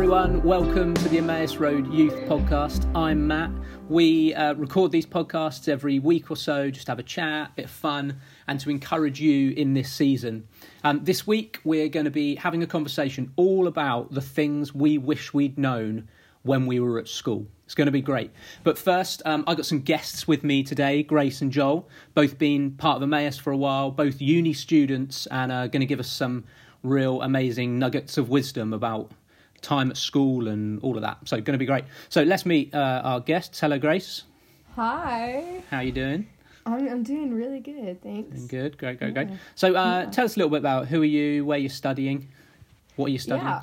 Everyone, welcome to the Emmaus Road Youth Podcast. I'm Matt. We uh, record these podcasts every week or so, just to have a chat, a bit of fun, and to encourage you in this season. Um, this week, we're going to be having a conversation all about the things we wish we'd known when we were at school. It's going to be great. But first, um, I got some guests with me today, Grace and Joel, both been part of Emmaus for a while, both uni students, and are going to give us some real amazing nuggets of wisdom about time at school and all of that. So, going to be great. So, let's meet uh, our guests. Hello, Grace. Hi. How you doing? I'm, I'm doing really good, thanks. Doing good. Great, great, great. So, uh, tell us a little bit about who are you, where you're studying, what are you studying? Yeah.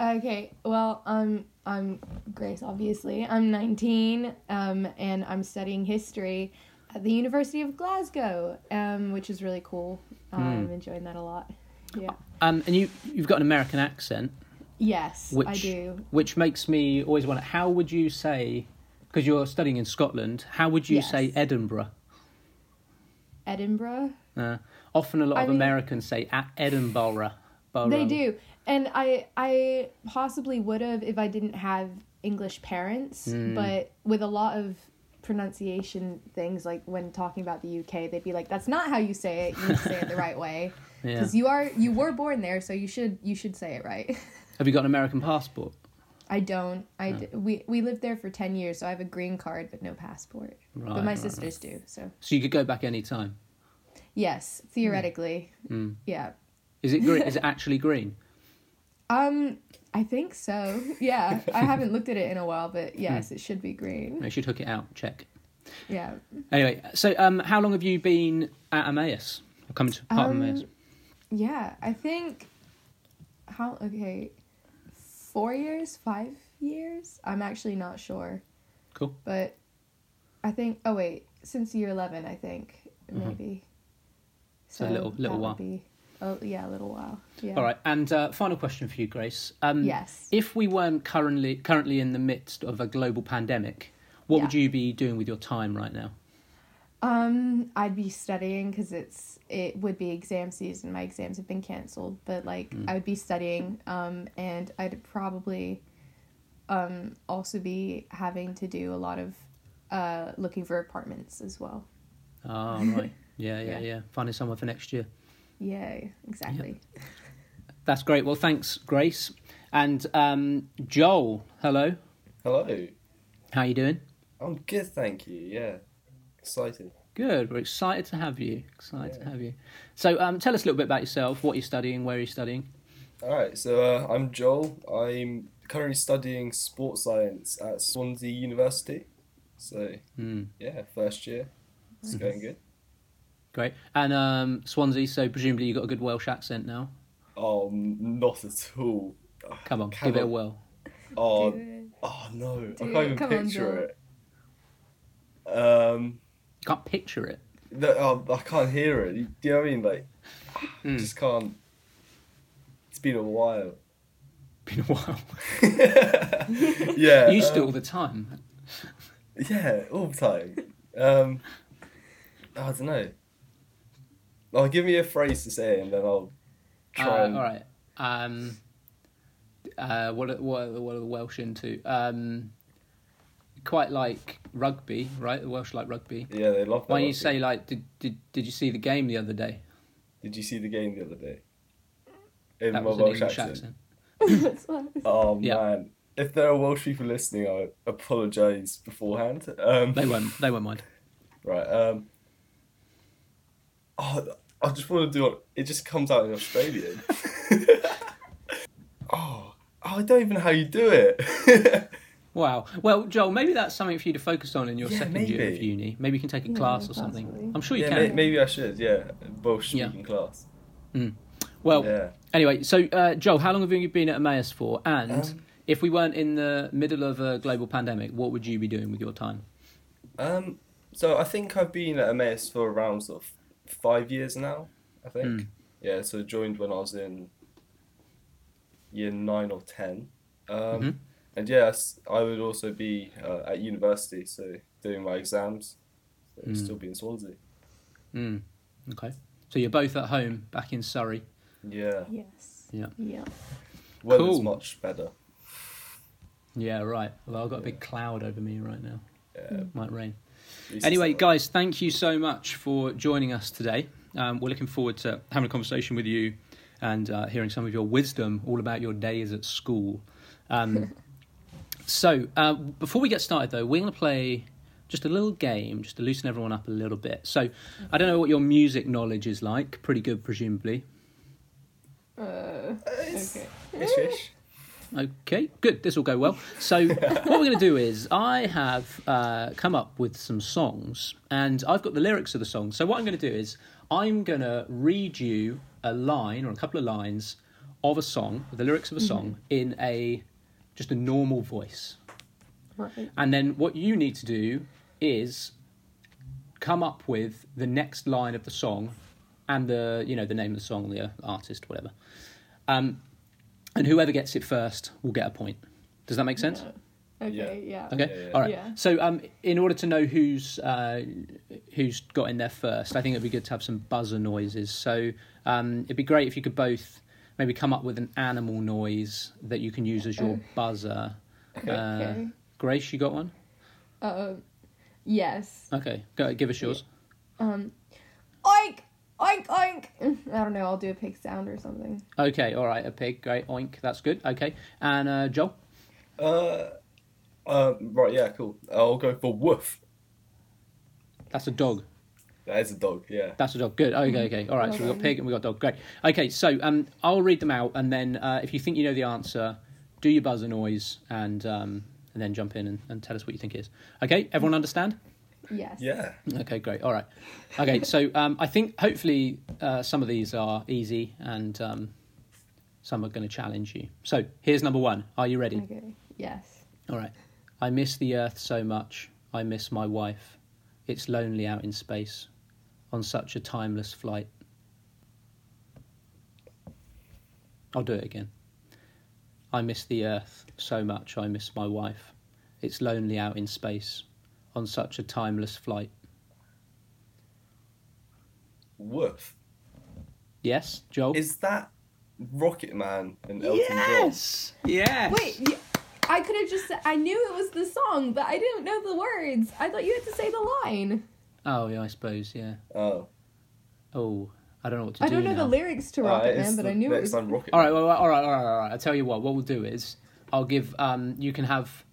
Okay. Well, um, I'm Grace. Obviously, I'm 19, um, and I'm studying history at the University of Glasgow, um, which is really cool. Hmm. I'm enjoying that a lot. Yeah. Um, and you, you've got an American accent. Yes, which I do. which makes me always wonder how would you say because you're studying in Scotland how would you Yes. say Edinburgh Edinburgh. uh, often a lot I of mean- Americans say at Edinburgh Borough. They do, and I I possibly would have if I didn't have English parents, Hmm. but with a lot of pronunciation things like when talking about the UK, they'd be like, "That's not how you say it. You say it the right way yeah. because you are you were born there, so you should you should say it right." have you got an American passport I don't. I d- we we lived there for ten years, so I have a green card but no passport. Right, but my right, sisters do. So so you could go back any time yes, theoretically, Mm. yeah. is it green is it actually green Um, I think so. Yeah, I haven't looked at it in a while, Hmm. but yes, it should be green. I should hook it out check Yeah. anyway so um how long have you been at Emmaus or come to part of Um, Emmaus Yeah, I think how okay, four years, five years. I'm actually not sure, cool but I think. Oh wait, since year eleven, I think maybe. Mm-hmm. So a little- little while. Be, oh yeah, a little while. Yeah. all right and uh, final question for you Grace um Yes. if we weren't currently currently in the midst of a global pandemic, what would you be doing with your time right now? Um, I'd be studying because it's it would be exam season. My exams have been canceled, but like Mm. I would be studying. Um, and I'd probably, um, also be having to do a lot of, uh, looking for apartments as well. Oh, right. Yeah, yeah, Yeah. yeah. Finding someone for next year. Yeah, exactly. That's great. Well, thanks, Grace. And um, Joel, hello. Hello. How are you doing? I'm good, thank you. Yeah. Excited. Good. We're excited to have you. Excited to have you. So, um, tell us a little bit about yourself. What you're studying? Where you're studying? All right, so uh, I'm Joel. I'm currently studying sports science at Swansea University. So, Hmm. yeah, first year. It's going good. Great. And um, Swansea. So presumably you got a good Welsh accent now. Oh, not at all. Come on, Come give it a on. whirl. Oh, oh no. Do I can't it. even Come on, picture it. Um, You can't picture it. no, oh, I can't hear it. You- Do you know what I mean? Like, Mm. just can't. It's been a while. Been a while. yeah. you used to um, all the time. Yeah, all the time. Um, I don't know. Oh, give me a phrase to say, and then I'll try. Uh, and... all right. Um, uh, what are, what are, what are the Welsh into? Um, quite like rugby, right? The Welsh like rugby. Yeah, they love that. Why don't you say like, did, did did you see the game the other day? Did you see the game the other day? In That my was Welsh English accent. accent. Oh Yeah. man, if there are Welsh people listening, I apologise beforehand. Um, They won't. They won't mind. right. Um. Oh, I just want to do it. It just comes out in Australian. oh, oh, I don't even know how you do it. Wow. Well, Joel, maybe that's something for you to focus on in your Yeah, second year of uni. Maybe you can take a Yeah, class or something. possibly. I'm sure you yeah, can. may- maybe I should. Yeah, Welsh Yeah. speaking class. Well, yeah. anyway, so uh, Joel, how long have you been at Emmaus for? And Um, if we weren't in the middle of a global pandemic, what would you be doing with your time? Um, so I think I've been at Emmaus for around sort of five years now. I think. Hmm. Yeah. So joined when I was in year nine or ten. Um, Mhm. And yes, I would also be uh, at university, so doing my exams. So Mm. Still be in Swansea. Mm. Okay. So you're both at home back in Surrey. Yeah. Yes. Yeah. Yeah. Weather's Cool. much better. Yeah, right. Well, I've got a big cloud over me right now. Yeah, Might rain. Anyway, guys, thank you so much for joining us today. Um, we're looking forward to having a conversation with you and uh, hearing some of your wisdom all about your days at school. Um, so, uh, before we get started, though, we're going to play just a little game just to loosen everyone up a little bit. So, I don't know what your music knowledge is like. Pretty good, presumably. Uh, It's- okay. Ish, ish. Okay, good. This will go well. So, what we're going to do is, I have uh, come up with some songs, and I've got the lyrics of the songs. So, what I'm going to do is, I'm going to read you a line or a couple of lines of a song, the lyrics of a song, in a just a normal voice, Right. and then what you need to do is come up with the next line of the song and the you know the name of the song, the artist, whatever. Um, and whoever gets it first will get a point. Does that make sense? Okay, yeah. Okay. Yeah, yeah. All right. Yeah. So, um, in order to know who's uh, who's got in there first, I think it'd be good to have some buzzer noises. So, um, it'd be great if you could both maybe come up with an animal noise that you can use as your buzzer. Uh, Grace, you got one? Uh, yes. Okay. Go. Give us yours. Um, oink, oink, oink. I don't know. I'll do a pig sound or something. Okay. All right. A pig. Great. Oink. That's good. Okay. And uh, Joel. Uh, uh, right, yeah, cool. I'll go for woof. That's a dog. That is a dog, yeah. That's a dog. Good. Okay, okay. All right. So we've got pig and we've got dog. Great. Okay. So um, I'll read them out, and then uh, if you think you know the answer, do your buzzer noise, and um, and then jump in and, and tell us what you think it is. Okay. Everyone understand? Yes. Yeah. Okay. Great. All right. Okay. So um, I think hopefully uh, some of these are easy, and um, some are going to challenge you. So here's number one. Are you ready? Okay. Yes. All right. I miss the earth so much. I miss my wife. It's lonely out in space on such a timeless flight. I'll do it again. I miss the earth so much. I miss my wife. It's lonely out in space on such a timeless flight. Woof. Yes, Joel? Is that Rocket Man and Elton John? Yes. Yes. Wait. I could have just said, I knew it was the song, but I didn't know the words. I thought you had to say the line. Oh, yeah, I suppose, yeah. Oh. Oh, I don't know what to I do I don't know now. the lyrics to Rocket it's Man, but the I knew it was. time Rocket All right, well, all right, all right, all right. I'll tell you what. What we'll do is, I'll give. Um, you can have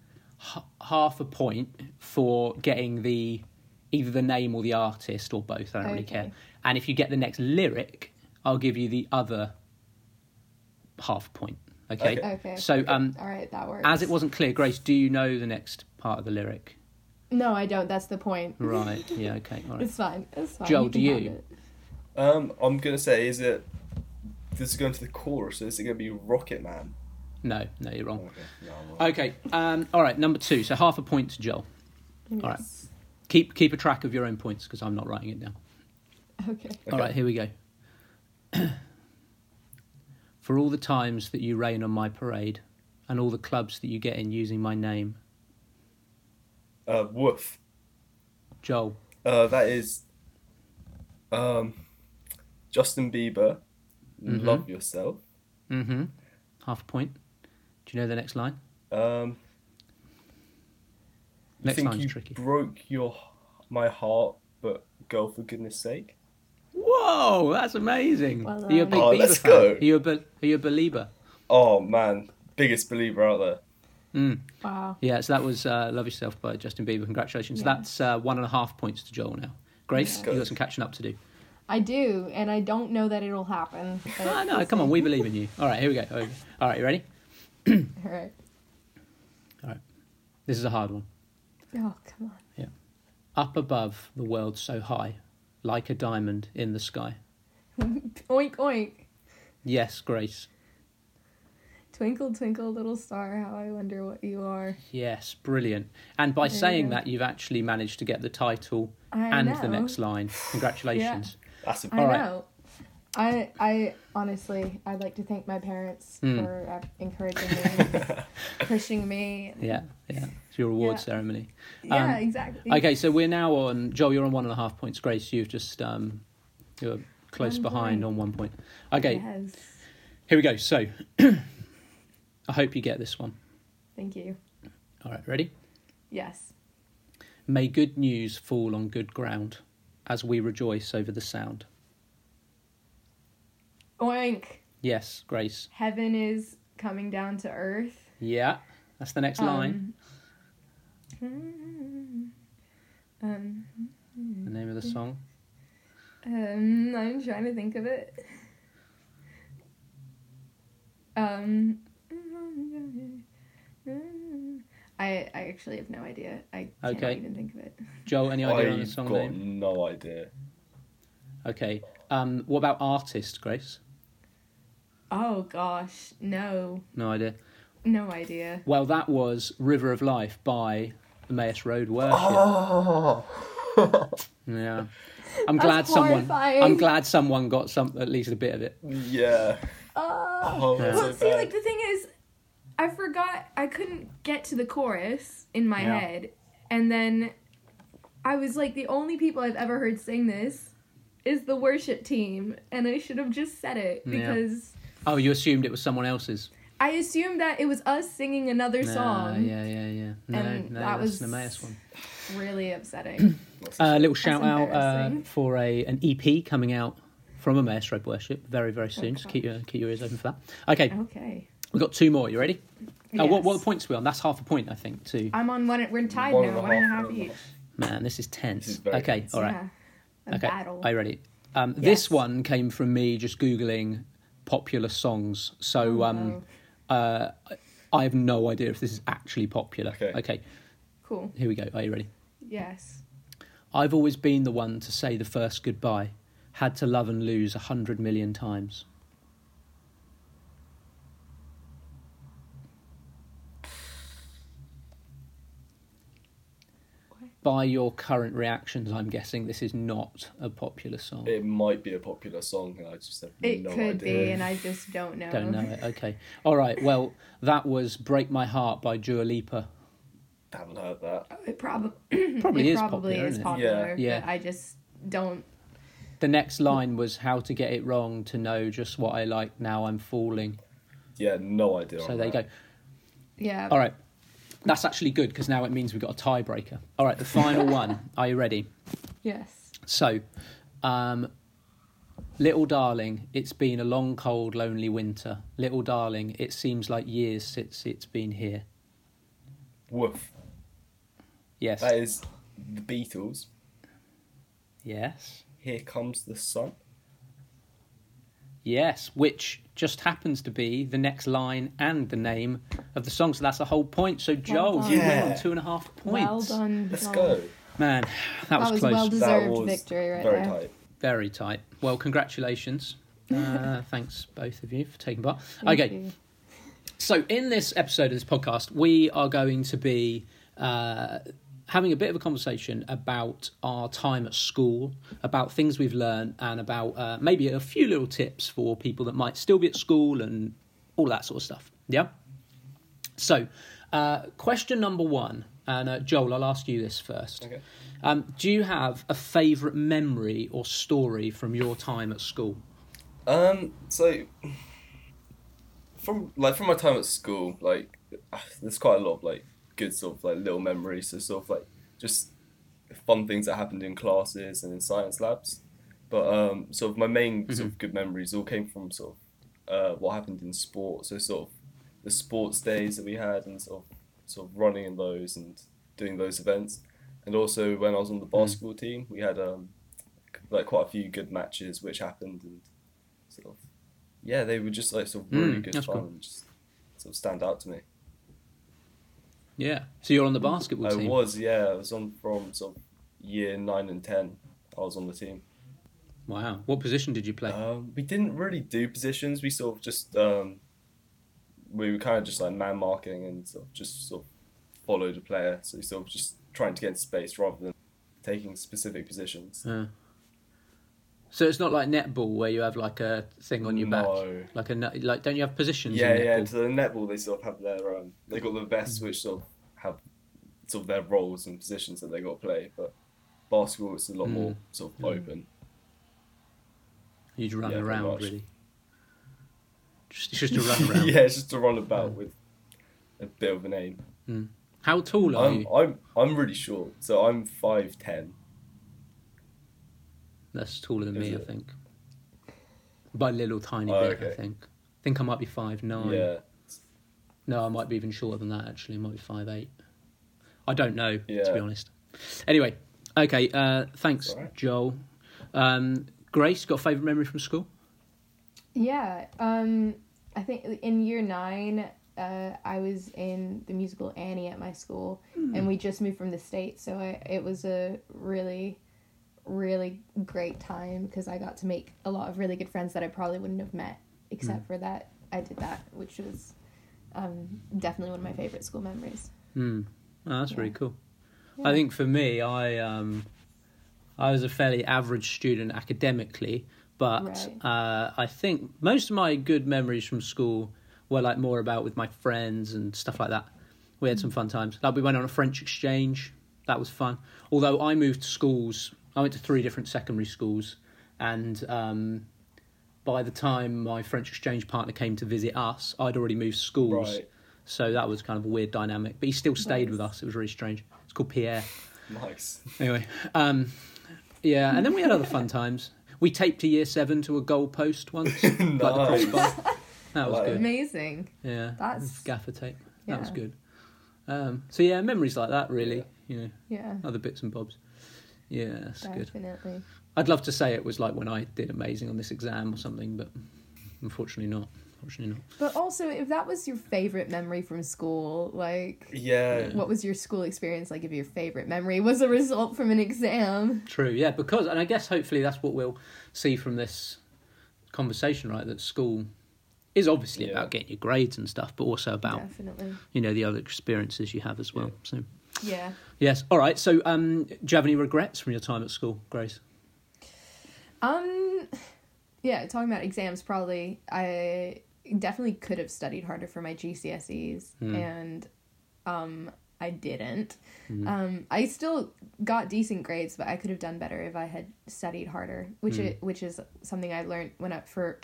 h- half a point for getting the either the name or the artist or both. I don't really care. And if you get the next lyric, I'll give you the other half point. Okay. Okay. Okay. So, um, All right, that works. as it wasn't clear, Grace, do you know the next part of the lyric? No, I don't. That's the point. Right. Yeah. Okay. All right. It's fine. It's fine. Joel, can do you? Um, I'm gonna say, is it. This is going to the chorus, so is it gonna be Rocket Man? No. No, you're wrong. Okay, no, wrong. Okay. Um, all right. Number two. So half a point to Joel. All right. Keep keep a track of your own points because I'm not writing it down. Okay. All right, here we go. For all the times that you rain on my parade, and all the clubs that you get in using my name, Uh, woof. Joel. Uh, that is. Um, Justin Bieber. Mhm. Love yourself. Mm-hmm. Half a point. Do you know the next line? Um, you Next think line's you tricky. broke your my heart, but girl, for goodness sake. Whoa, that's amazing. Well are you a big Oh, Bieber let's fan? go. Are you a be- are you a believer? Oh man, biggest believer out there. Mm. Wow. Yeah, so that was uh, "Love Yourself" by Justin Bieber. Congratulations. Yeah. That's uh, one and a half points to Joel now. Grace, Yeah. you got some catching up to do. I do, and I don't know that it'll happen. but Ah, no, come on, we believe in you. All right, here we go. Here we go. All right, you ready? All right. All right. This is a hard one. Oh, come on. Yeah. Up above the world so high, like a diamond in the sky. oink, oink. Yes, Grace. Twinkle, twinkle, little star, how I wonder what you are. Yes, brilliant. And by There saying go. that, you've actually managed to get the title I and know. the next line. Congratulations. That's a I All right. know. I, I honestly, I'd like to thank my parents Mm. for uh, encouraging me, pushing me. Yeah, yeah. It's your award Yeah. ceremony. Yeah, Um, exactly. Okay, so we're now on. Joel, you're on one and a half points. Grace, you've just um, you're close One behind point. on one point. Okay, Yes. here we go. So, I hope you get this one. Thank you. All right, ready? Yes. May good news fall on good ground as we rejoice over the sound. Oink. Yes, Grace. Heaven is coming down to earth. Yeah, that's the next line. Um, um, The name of the song. um, I'm trying to think of it. Um, I I actually have no idea. I can't Okay. even think of it. Joel, any idea on the song got name? no idea. Okay. Um, what about artist, Grace? Oh gosh, no, No idea. no idea. Well, that was River of Life by Emmaus Road Worship. Oh, Yeah. I'm That's glad someone. horrifying. I'm glad someone got some at least a bit of it. yeah. Oh. Oh, Yeah. that's Well, see, like the thing is, I forgot I couldn't get to the chorus in my Yeah. head, and then I was like, the only people I've ever heard sing this is the worship team, and I should have just said it Yeah. because Oh, you assumed it was someone else's. I assumed that it was us singing another No, song. yeah, yeah, yeah. No, And no, that that's was an Emmaus one. Really upsetting. A uh, little shout out uh, for a an EP coming out from Emmaus Road Worship very, very soon. Just Okay. keep your keep your ears open for that. Okay, okay. We've got two more. You ready? Oh, what what Yes. points are we on? That's half a point, I think. Too. I'm on one. We're tied One now. and a One and a half, half one and a each. Man, this is tense. This is okay, tense. all right. Yeah. A okay, battle. are you ready? Um, This one came from me just googling popular songs. So Oh, um, no. uh, I have no idea if this is actually popular. Okay. okay, Cool. here we go. Are you ready? Yes. I've always been the one to say the first goodbye. Had to love and lose a hundred million times. By your current reactions, I'm guessing this is not a popular song. It might be a popular song, and I just have It no could be, and I just don't know. Don't know it. Okay. All right. Well, that was "Break My Heart" by Dua Lipa. Haven't heard that. Oh, it probably Probably it is probably popular, is isn't it? popular. Yeah. But I just don't. The next line was "How to get it wrong to know just what I like. Now I'm falling." Yeah, no idea. So on there you go. Yeah. All right. That's actually good because now it means we've got a tiebreaker. All right, the final one. Are you ready? Yes. So, um, little darling, it's been a long, cold, lonely winter. Little darling, it seems like years since it's been here. Woof. Yes. That is the Beatles. Yes. Here comes the sun. Yes, which just happens to be the next line and the name of the song. So that's the whole point. So, Joel, done. you win Yeah. on two and a half Well points. done. Let's Joel. go. Man, that was, That was close. well That deserved was victory right very there. tight. Very tight. Well, congratulations. Uh, thanks, both of you, for taking part. Thank okay, you. so in this episode of this podcast, we are going to be uh, having a bit of a conversation about our time at school, about things we've learned, and about uh, maybe a few little tips for people that might still be at school and all that sort of stuff. Yeah? So, uh, question number one, and uh, Joel, I'll ask you this first. Okay. Um, do you have a favourite memory or story from your time at school? Um. So, from like from my time at school, like there's quite a lot of like good sort of like little memories. So sort of like just fun things that happened in classes and in science labs. But um, sort of my main sort of good memories all came from sort of uh, what happened in sport. So sort of the sports days that we had and sort of sort of running in those and doing those events. And also when I was on the basketball team, we had um, like quite a few good matches which happened and sort of yeah, they were just like sort of really Mm, good fun cool. and just sort of stand out to me. Yeah. So you're on the basketball I team. I was, yeah, I was on from sort of year nine and ten. I was on the team. Wow. What position did you play? Um, we didn't really do positions. We sort of just um, we were kind of just like man marking and sort of just sort of followed a player. So we sort of just trying to get into space rather than taking specific positions. Uh, so it's not like netball where you have like a thing on your back, like a like. Don't you have positions? Yeah, yeah. To the netball, they sort of have their um, they got the best, which sort of have sort of their roles and positions that they got to play. But basketball, is a lot Mm. more sort of Mm. open. You just run Yeah, around really. Just, it's just a run around. yeah, it's just to run about with a bit of an aim. How tall are I'm you? I'm I'm really short, so I'm five ten. That's taller than Is me, I think. By a little tiny Oh, bit, I think. I think I might be five nine. Yeah, No, I might be even shorter than that. Actually, I might be five eight. I don't know to be honest. Anyway, okay. Uh, thanks, It's alright. Joel. Um, Grace, got a favourite memory from school? Yeah, um, I think in year nine, uh, I was in the musical Annie at my school, and we just moved from the states, so I, it was a really, really great time because I got to make a lot of really good friends that I probably wouldn't have met except for that I did that, which was um, definitely one of my favorite school memories. Hmm. Oh, that's really cool. Yeah. I think for me, I um, I was a fairly average student academically, but Right. uh, I think most of my good memories from school were like more about with my friends and stuff like that. We had some fun times. Like we went on a French exchange. That was fun. Although I moved schools, I went to three different secondary schools, and um, by the time my French exchange partner came to visit us, I'd already moved schools. right, So that was kind of a weird dynamic. But he still stayed with us. It was really strange. It's called Pierre. nice. Anyway, um, yeah, and then we had other fun times. We taped a year seven to a goal post once, like the Nice. crossbar. That was Like- good. Amazing. Yeah, That's- gaffer tape. Yeah. That was good. Um, so yeah, memories like that, really. Yeah. You know, Yeah, other bits and bobs. Yeah, that's good. definitely. I'd love to say it was like when I did amazing on this exam or something, but unfortunately not. Unfortunately not. But also, if that was your favorite memory from school, like, Yeah, what was your school experience like? If your favorite memory was a result from an exam, True, yeah, because and I guess hopefully that's what we'll see from this conversation, right? That school is obviously Yeah. about getting your grades and stuff, but also about definitely. you know the other experiences you have as well. Yeah. So Yeah. yes, all right. So um, do you have any regrets from your time at school, Grace? Um, yeah. Talking about exams, probably I definitely could have studied harder for my GCSEs, Hmm. and um, I didn't. Hmm. Um, I still got decent grades, but I could have done better if I had studied harder, which Hmm. i which is something I learned when I for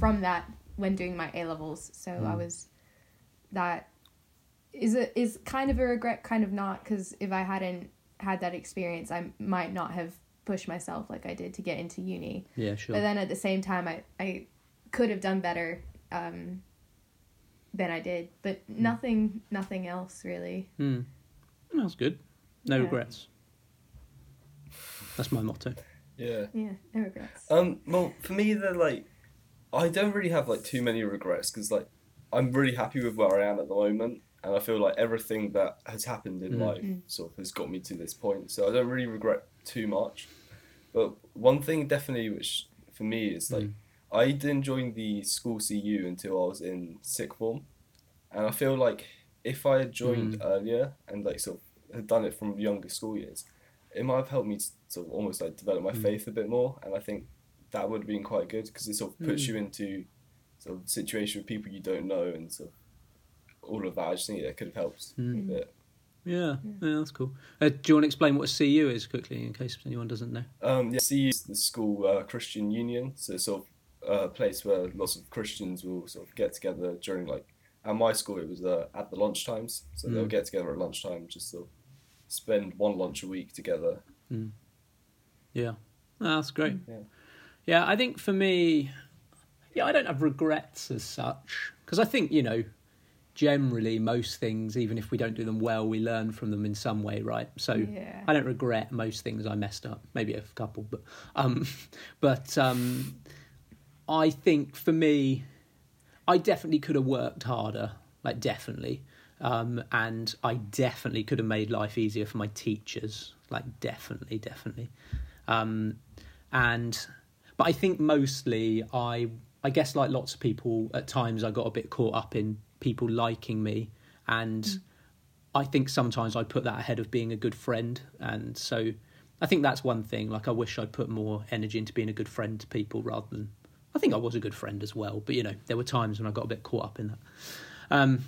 from that when doing my A levels. So Hmm. I was that is a is kind of a regret, kind of not, because if I hadn't had that experience, I might not have pushed myself like I did to get into uni. Yeah, sure. But then at the same time, I I could have done better um, than I did, but nothing nothing else really. Hmm. That's good. No Yeah. regrets. That's my motto. yeah. Yeah, no regrets. Um, well, for me, they're like, I don't really have like too many regrets because like I'm really happy with where I am at the moment, and I feel like everything that has happened in Mm. life Mm. sort of has got me to this point. So I don't really regret too much. But one thing definitely, which for me is like, Mm. I didn't join the school CU until I was in sixth form, and I feel like if I had joined Mm. earlier and like sort of had done it from younger school years, it might have helped me to sort of almost like develop my Mm. faith a bit more, and I think that would have been quite good because it sort of puts Mm. you into sort of situation with people you don't know and sort of all of that. I just think it could have helped Mm. a bit. Yeah, yeah, that's cool. Uh, do you want to explain what a CU is quickly, in case anyone doesn't know? Um, yeah, CU is the school uh, Christian Union, so it's sort of a place where lots of Christians will sort of get together during like at my school it was uh, at the lunch times, so they'll Mm. get together at lunchtime just sort of spend one lunch a week together. Yeah, Ah, that's great. Yeah. Yeah, I think for me, yeah, I don't have regrets as such because I think you know, generally most things, even if we don't do them well, we learn from them in some way, right? So Yeah. I don't regret most things I messed up. Maybe a couple, but um, but um, I think for me, I definitely could have worked harder. Like definitely. Um, and I definitely could have made life easier for my teachers. Like definitely, definitely. Um, and but I think mostly I I guess like lots of people at times I got a bit caught up in people liking me and I think sometimes I put that ahead of being a good friend and so I think that's one thing like I wish I'd put more energy into being a good friend to people rather than I think I was a good friend as well but you know there were times when I got a bit caught up in that. Um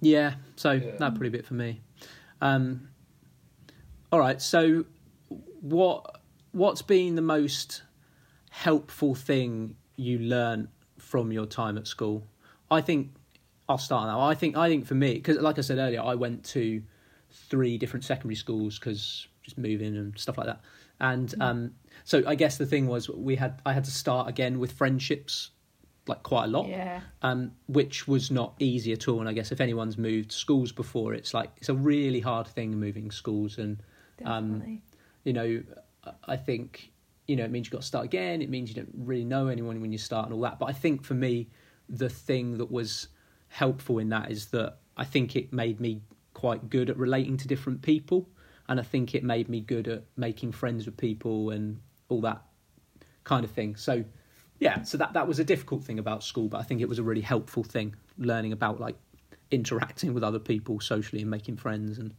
yeah so Yeah. that a bit for me. Um all right so what what's been the most helpful thing you learn from your time at school? I think I'll start now. I think I think for me because like I said earlier, I went to three different secondary schools because just moving and stuff like that. And um, so I guess the thing was we had I had to start again with friendships like quite a lot, Yeah. um, which was not easy at all. And I guess if anyone's moved schools before, it's like it's a really hard thing moving schools and Um, you know, I think, you know, it means you've got to start again. It means you don't really know anyone when you start and all that. But I think for me, the thing that was helpful in that is that I think it made me quite good at relating to different people. And I think it made me good at making friends with people and all that kind of thing. So, yeah, so that, that was a difficult thing about school, but I think it was a really helpful thing, learning about like interacting with other people socially and making friends and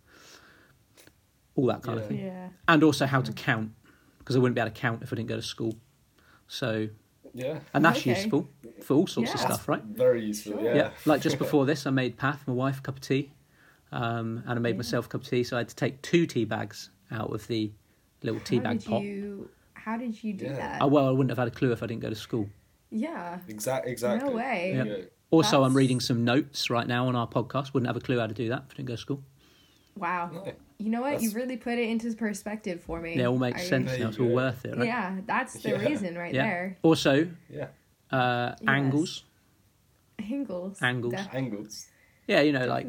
all that kind of thing yeah. and also how to count because I wouldn't be able to count if I didn't go to school. So, Yeah. and that's Okay. useful for all sorts of stuff, right? Very useful. Sure. Yeah. Yeah. Like just before this, I made Path, my wife, a cup of tea, um, and I made Yeah. myself a cup of tea. So I had to take two tea bags out of the little tea how bag did pot. you? How did you do Yeah. that? Oh, well, I wouldn't have had a clue if I didn't go to school. yeah. Exactly. Exactly. No way. Yeah. Yeah. Also, I'm reading some notes right now on our podcast. Wouldn't have a clue how to do that if I didn't go to school. Wow. No. You know what? You That's- really put it into perspective for me. Yeah, it all makes I- sense There now. It's all go. worth it, right? Yeah, that's the Yeah. reason right Yeah. there. Also, Yeah. uh, Yes. angles. Angles. Angles. Def- Angles. Yeah, you know, like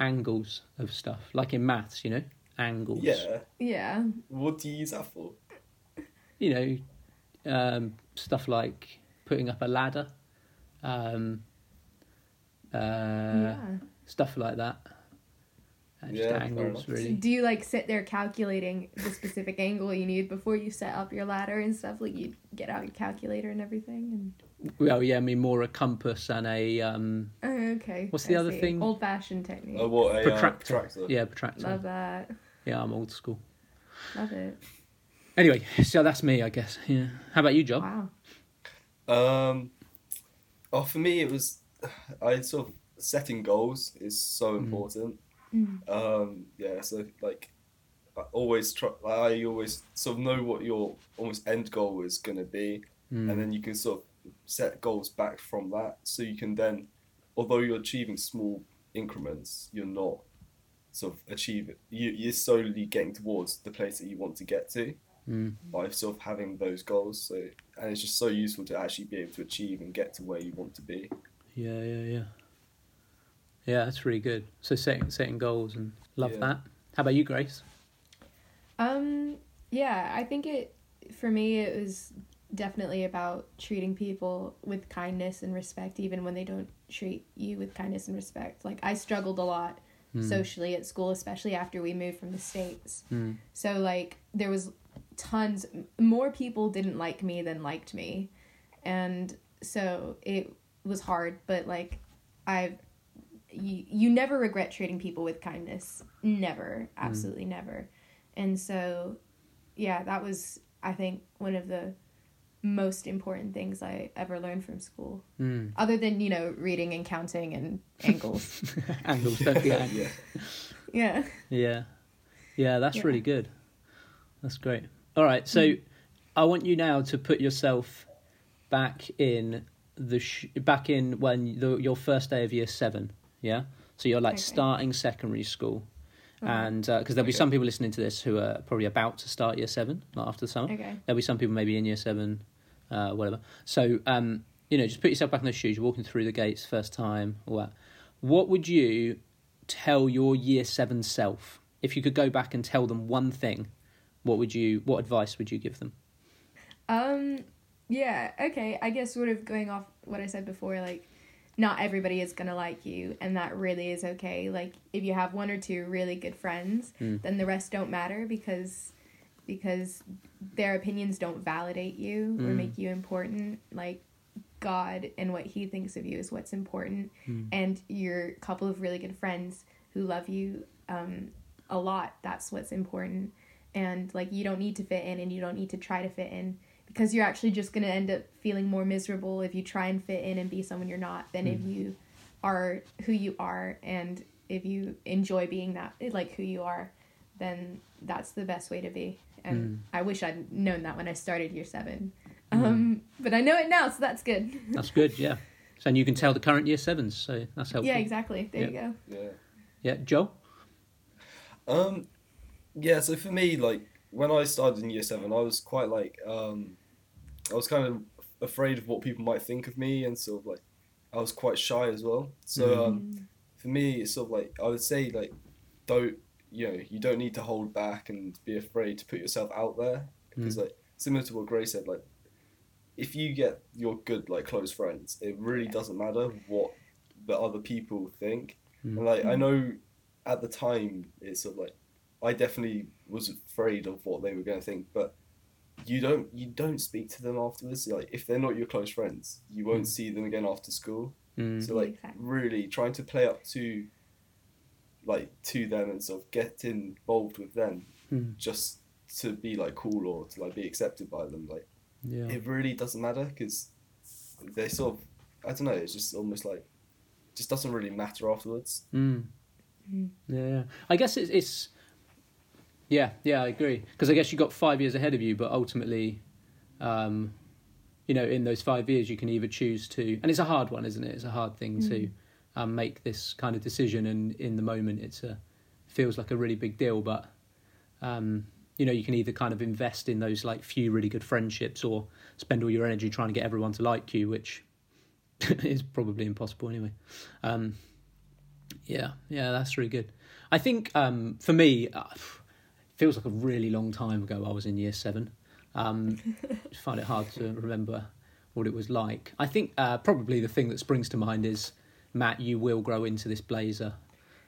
angles of stuff, like in maths. You know, angles. Yeah. Yeah. What do you use that for? you know, um, stuff like putting up a ladder, um, uh, yeah. stuff like that. Uh, just Yeah, angles, enough. really. Do you like sit there calculating the specific angle you need before you set up your ladder and stuff? Like you get out your calculator and everything. Well, yeah, I mean more a compass and a um, oh, okay. What's the other thing? Old fashioned technique. Oh, what a protractor. Uh, protractor. Yeah, protractor. Love that. Yeah, I'm old school. Love it. Anyway, so that's me, I guess. Yeah. How about you, Joel? Wow. Um, oh, for me, it was I sort of setting goals is so Mm. important. Mm. Um, yeah, so like I always try. I always sort of know what your almost end goal is going to be, Mm. and then you can sort of set goals back from that. So you can then, although you're achieving small increments, you're not sort of achieving. You, you're slowly getting towards the place that you want to get to Mm. by sort of having those goals. So and it's just so useful to actually be able to achieve and get to where you want to be. Yeah, yeah, yeah. Yeah, that's really good. So setting setting goals and love Yeah. that. How about you, Grace? Um, yeah, I think it for me it was definitely about treating people with kindness and respect even when they don't treat you with kindness and respect. Like I struggled a lot Mm. socially at school, especially after we moved from the states. Mm. So like there was tons more people didn't like me than liked me. And so it was hard, but like I've you, you never regret treating people with kindness. Never. Absolutely never. And so yeah, that was I think one of the most important things I ever learned from school. Mm. Other than, you know, reading and counting and angles. Angles, don't forget yeah. yeah. Yeah. Yeah, that's Yeah. really good. That's great. All right, so I want you now to put yourself back in the sh- back in when the, your first day of year 7, yeah? So you're like Okay. starting secondary school. And because there'll be some people listening to this who are probably about to start year 7 not after the summer. Okay. There'll be some people maybe in year 7 uh, whatever. So um you know, just put yourself back in those shoes, you're walking through the gates first time, all that. What would you tell your year seven self if you could go back and tell them one thing? What would you? What advice would you give them? Um, yeah, okay. I guess sort of going off what I said before, like, not everybody is gonna like you, and that really is okay. Like, if you have one or two really good friends, Mm. then the rest don't matter because because their opinions don't validate you or Mm. make you important. Like, God and what He thinks of you is what's important, Mm. and your couple of really good friends who love you um, a lot. That's what's important and like you don't need to fit in and you don't need to try to fit in because you're actually just going to end up feeling more miserable if you try and fit in and be someone you're not than if you are who you are and if you enjoy being that like who you are then that's the best way to be and i wish i'd known that when i started year seven um, but i know it now so that's good That's good. Yeah. So and you can tell the current year sevens. So that's helpful. yeah exactly there you go Yeah. Yeah, Joe. Um, yeah. So for me, like when I started in year seven, I was quite like um, I was kind of afraid of what people might think of me, and sort of like I was quite shy as well. So Mhm. um, for me, it's sort of like I would say like don't you know you don't need to hold back and be afraid to put yourself out there because like similar to what Grace said, like if you get your good like close friends, it really doesn't matter what the other people think. Mm. And like I Mm. know at the time it's sort of like I definitely was afraid of what they were going to think, but you don't you don't speak to them afterwards. Like if they're not your close friends, you won't Mm. see them again after school. Mm. So like Exactly. really trying to play up to like to them and sort of get involved with them Mm. just to be like cool or to like be accepted by them. Like Yeah. it really doesn't matter because they sort of I don't know. It's just almost like just doesn't really matter afterwards. Mm. Mm. Yeah, yeah. I guess it's, it's yeah, yeah, I agree. Because I guess you got five years ahead of you, but ultimately, um, you know, in those five years, you can either choose to, and it's a hard one, isn't it? It's a hard thing to Mm. um, make this kind of decision, and in the moment, it's a feels like a really big deal, but. Um, you know, you can either kind of invest in those like few really good friendships, or spend all your energy trying to get everyone to like you, which is probably impossible anyway. Um, yeah, yeah, that's really good. I think um, for me, uh, feels like a really long time ago. I was in year seven. Um, I find it hard to remember what it was like. I think uh, probably the thing that springs to mind is Matt. You will grow into this blazer.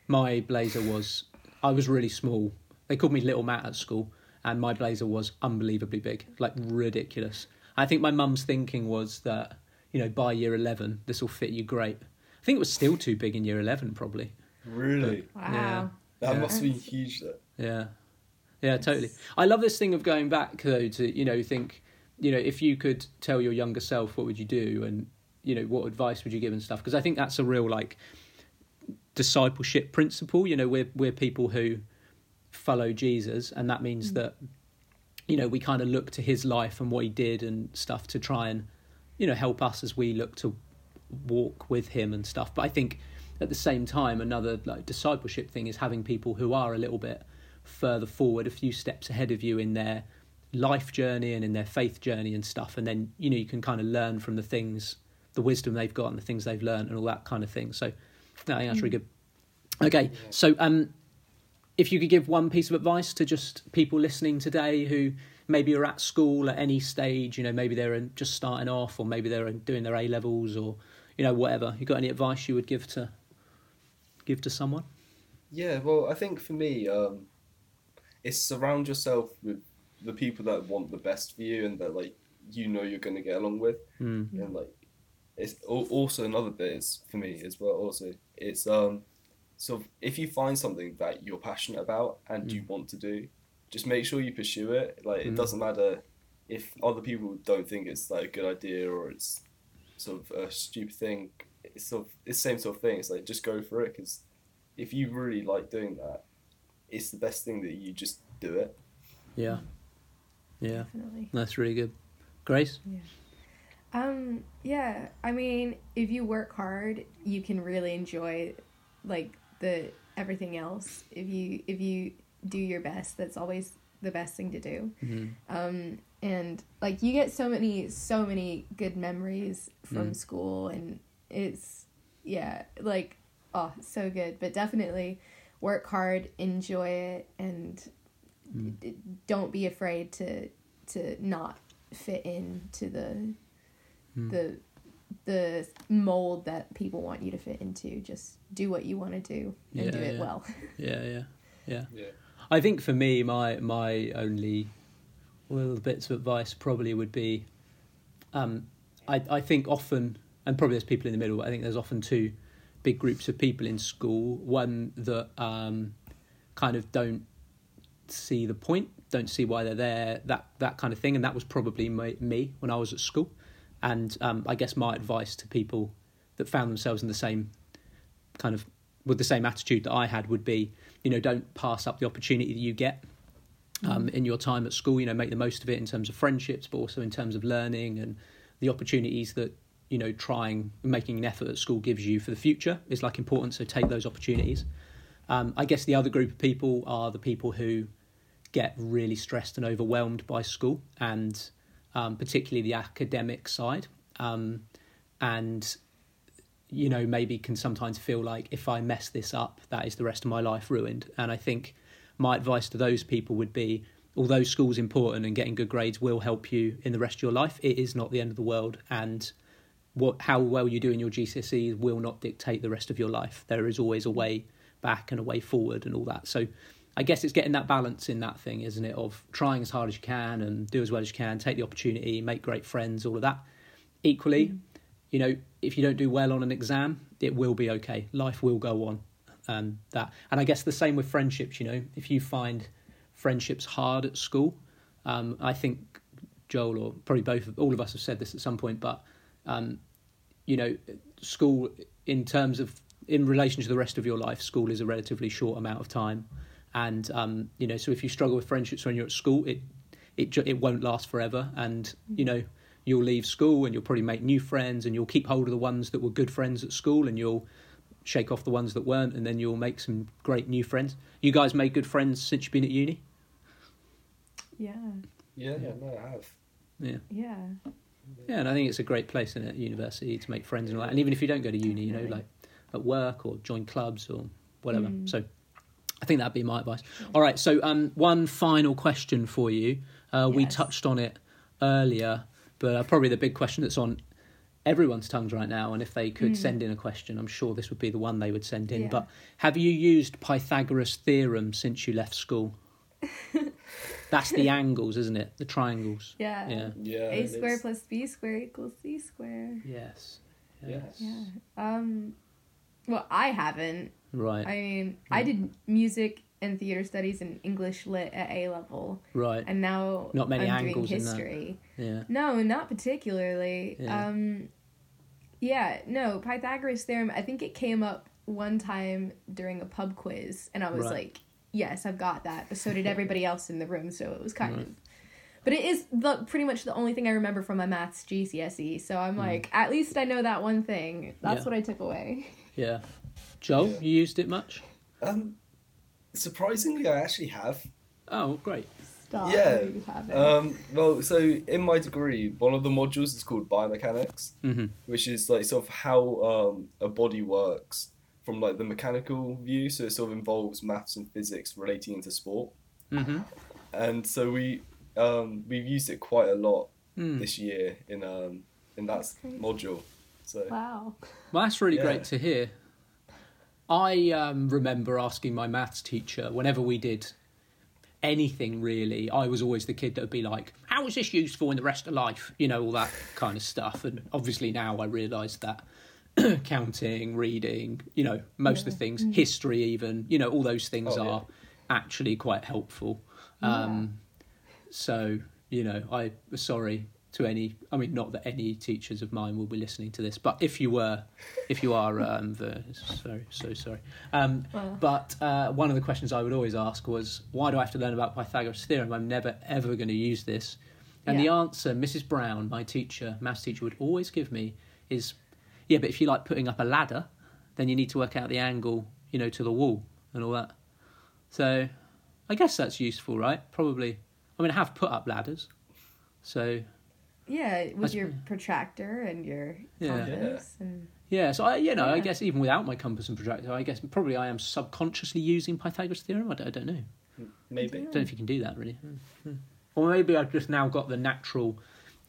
My blazer was. I was really small. They called me Little Matt at school, and my blazer was unbelievably big, like ridiculous. I think my mum's thinking was that you know by year eleven this will fit you great. I think it was still too big in year eleven, probably. Really, Wow. Yeah. that Yeah. must be huge. Though. Yeah, yeah, totally. I love this thing of going back though to you know think, you know, if you could tell your younger self, what would you do, and you know, what advice would you give and stuff? Because I think that's a real like discipleship principle. You know, we're we're people who follow Jesus, and that means Mm. that you know we kind of look to his life and what he did and stuff to try and you know help us as we look to walk with him and stuff. But I think at the same time, another like discipleship thing is having people who are a little bit further forward, a few steps ahead of you in their life journey and in their faith journey and stuff. And then you know you can kind of learn from the things, the wisdom they've got and the things they've learned and all that kind of thing. So I think that's really good. Okay, so um, if you could give one piece of advice to just people listening today who maybe are at school at any stage, you know, maybe they're just starting off, or maybe they're doing their A levels, or you know, whatever. You got any advice you would give to give to someone? Yeah, well, I think for me, um, it's surround yourself with the people that want the best for you and that like you know you're going to get along with, Mm. and like it's also another bit is for me as well. Also, it's um, sort of if you find something that you're passionate about and you want to do, just make sure you pursue it. Like Mm. it doesn't matter if other people don't think it's like a good idea or it's sort of a stupid thing. It's sort of it's the same sort of thing. It's like just go for it because if you really like doing that, it's the best thing that you just do it. Yeah, yeah, Definitely. that's really good. Grace, Yeah. Um, yeah, I mean, if you work hard, you can really enjoy like the everything else. If you if you do your best, that's always the best thing to do. mm. Um, and like you get so many so many good memories from Mm. school and it's yeah, like oh, so good, but definitely work hard, enjoy it and Mm. d- don't be afraid to to not fit into the Mm. the the mold that people want you to fit into. Just do what you want to do and Yeah, do it yeah. well. yeah, yeah, yeah. Yeah. I think for me, my my only little bits of advice probably would be, um, I I think often, and probably there's people in the middle. But I think there's often two big groups of people in school. One that um, kind of don't see the point, don't see why they're there, that that kind of thing, and that was probably my, me when I was at school. And um, I guess my advice to people that found themselves in the same kind of with the same attitude that I had would be, you know, don't pass up the opportunity that you get um, in your time at school. You know, make the most of it in terms of friendships, but also in terms of learning and the opportunities that you know trying making an effort at school gives you for the future is like important. So take those opportunities. Um, I guess the other group of people are the people who get really stressed and overwhelmed by school, and um, particularly the academic side, um, and you know maybe can sometimes feel like if I mess this up, that is the rest of my life ruined. And I think my advice to those people would be although school's important and getting good grades will help you in the rest of your life, it is not the end of the world. And what how well you do in your GCSEs will not dictate the rest of your life. There is always a way back and a way forward and all that. So I guess it's getting that balance in that thing, isn't it? Of trying as hard as you can and do as well as you can, take the opportunity, make great friends, all of that. Equally, mm. you know, if you don't do well on an exam, it will be okay. Life will go on. And that, and I guess the same with friendships. You know, if you find friendships hard at school, um, I think Joel or probably both, of all of us have said this at some point, but um, you know, school in terms of in relation to the rest of your life, school is a relatively short amount of time, and um, you know, so if you struggle with friendships when you're at school, it it it won't last forever, and you know, you'll leave school and you'll probably make new friends, and you'll keep hold of the ones that were good friends at school, and you'll shake off the ones that weren't, and then you'll make some great new friends. You guys made good friends since you've been at uni. Yeah. Yeah, yeah, no, I have. Yeah. Yeah. Yeah, and I think it's a great place in a university to make friends and all that. And even if you don't go to uni, you know, like at work or join clubs or whatever. Mm. So I think that'd be my advice. All right, so um, one final question for you. Uh, yes. We touched on it earlier, but uh, probably the big question that's on everyone's tongues right now. And if they could mm. send in a question, I'm sure this would be the one they would send in. Yeah. But have you used Pythagoras' theorem since you left school? That's the angles, isn't it? The triangles. Yeah. Yeah. Yeah. A square plus B square equals C square. Yes. Yes. Yeah. Um. Well, I haven't. Right. I mean, I did music and theater studies and English lit at A level. Right. And now not many I'm angles doing history. In that. Yeah. No, not particularly. Yeah. Um. Yeah. No, Pythagoras theorem. I think it came up one time during a pub quiz, and I was Right. like, "Yes, I've got that." But so did everybody else in the room, so it was kind of. But it is the pretty much the only thing I remember from my maths GCSE. So I'm like, at least I know that one thing. That's Yeah. what I took away. Yeah. Joel, Yeah. you used it much? Um, surprisingly, I actually have. Oh, great. Stop. Yeah. you haven't. Um, well, so in my degree, one of the modules is called biomechanics, hmm which is like sort of how um, a body works from like the mechanical view. So it sort of involves maths and physics relating into sport, hmm and so we um, we've used it quite a lot Mm. this year in um, in that module. So wow. Well, that's really Yeah. great to hear. I um, remember asking my maths teacher whenever we did anything really, I was always the kid that would be like, How is this useful in the rest of life? You know, all that kind of stuff. And obviously now I realise that counting, reading, you know, most of the things, history even, you know, all those things Oh, yeah. are actually quite helpful. Um, So, you know, I sorry to any. I mean, not that any teachers of mine will be listening to this, but if you were, if you are, um, the, sorry, so sorry. Um, Well. but uh, one of the questions I would always ask was, why do I have to learn about Pythagoras' theorem? I'm never ever going to use this. And the answer, Mrs. Brown, my teacher, maths teacher, would always give me is, yeah, but if you like putting up a ladder, then you need to work out the angle, you know, to the wall and all that. So, I guess that's useful, right? Probably. I mean, I have put up ladders, so Yeah, with That's- your protractor and your Yeah. compass and yeah. So I, you know, I guess even without my compass and protractor, I guess probably I am subconsciously using Pythagoras' theorem. I don't, I don't know. maybe. I don't know if you can do that really. Hmm. Or maybe I've just now got the natural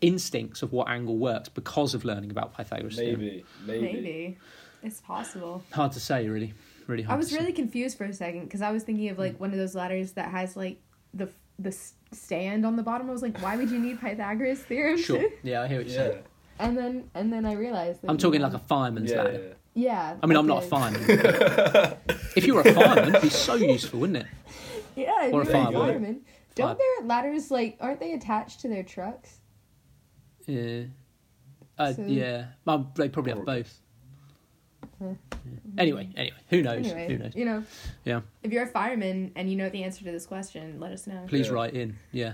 instincts of what angle works because of learning about Pythagoras' theorem. Maybe, maybe. maybe. it's possible. Hard to say, really. Really hard. I was to say. really confused for a second because I was thinking of like one of those ladders that has like the the stand on the bottom. I was like, why would you need Pythagoras theorem? sure. Yeah, I hear what you're Yeah. saying. And then and then I realized that I'm talking you like a fireman's Yeah, ladder. yeah. Yeah. I mean, I'm not a fireman. if you were a fireman, it'd be so useful, wouldn't it? Yeah, if Or a you're fireman. fireman. Don't Fire- their ladders like aren't they attached to their trucks? Yeah. Uh, So- yeah. Well, they probably have both. Huh. Yeah. Anyway, anyway, who knows? Anyway, Who knows? you know. Yeah. If you're a fireman and you know the answer to this question, let us know. Please Yeah. write in. Yeah.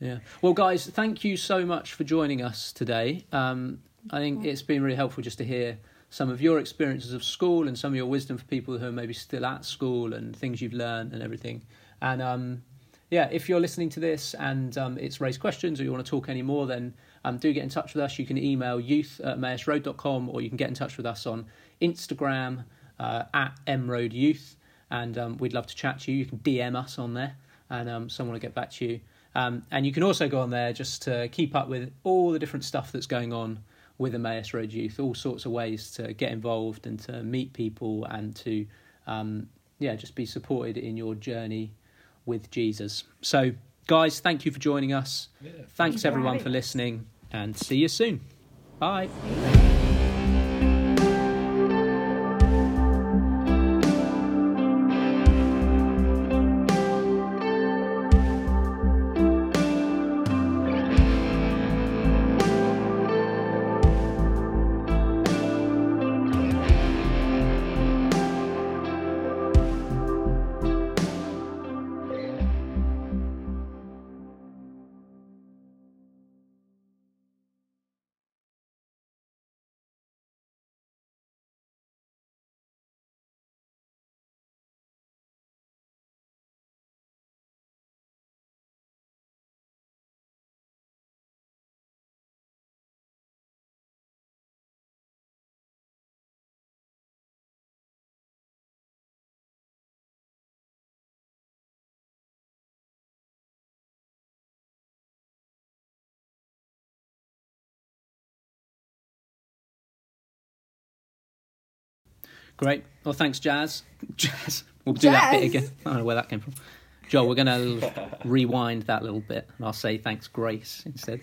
Yeah. Well, guys, thank you so much for joining us today. Um, I think it's been really helpful just to hear some of your experiences of school and some of your wisdom for people who are maybe still at school and things you've learned and everything. And um, yeah, if you're listening to this and um, it's raised questions or you want to talk any more, then um, do get in touch with us. You can email youth at emmausroad.com or you can get in touch with us on Instagram uh, at emroadyouth. And um, we'd love to chat to you. You can DM us on there and um, someone will get back to you. Um, and you can also go on there just to keep up with all the different stuff that's going on with Emmaus Road Youth, all sorts of ways to get involved and to meet people and to, um, yeah, just be supported in your journey with Jesus. So, guys, thank you for joining us. Yeah. Thanks everyone for listening and see you soon. Bye. Great. Well, thanks, Jazz. Jazz. We'll do that bit again. I don't know where that came from. Joel, we're going to rewind that little bit and I'll say thanks, Grace, instead.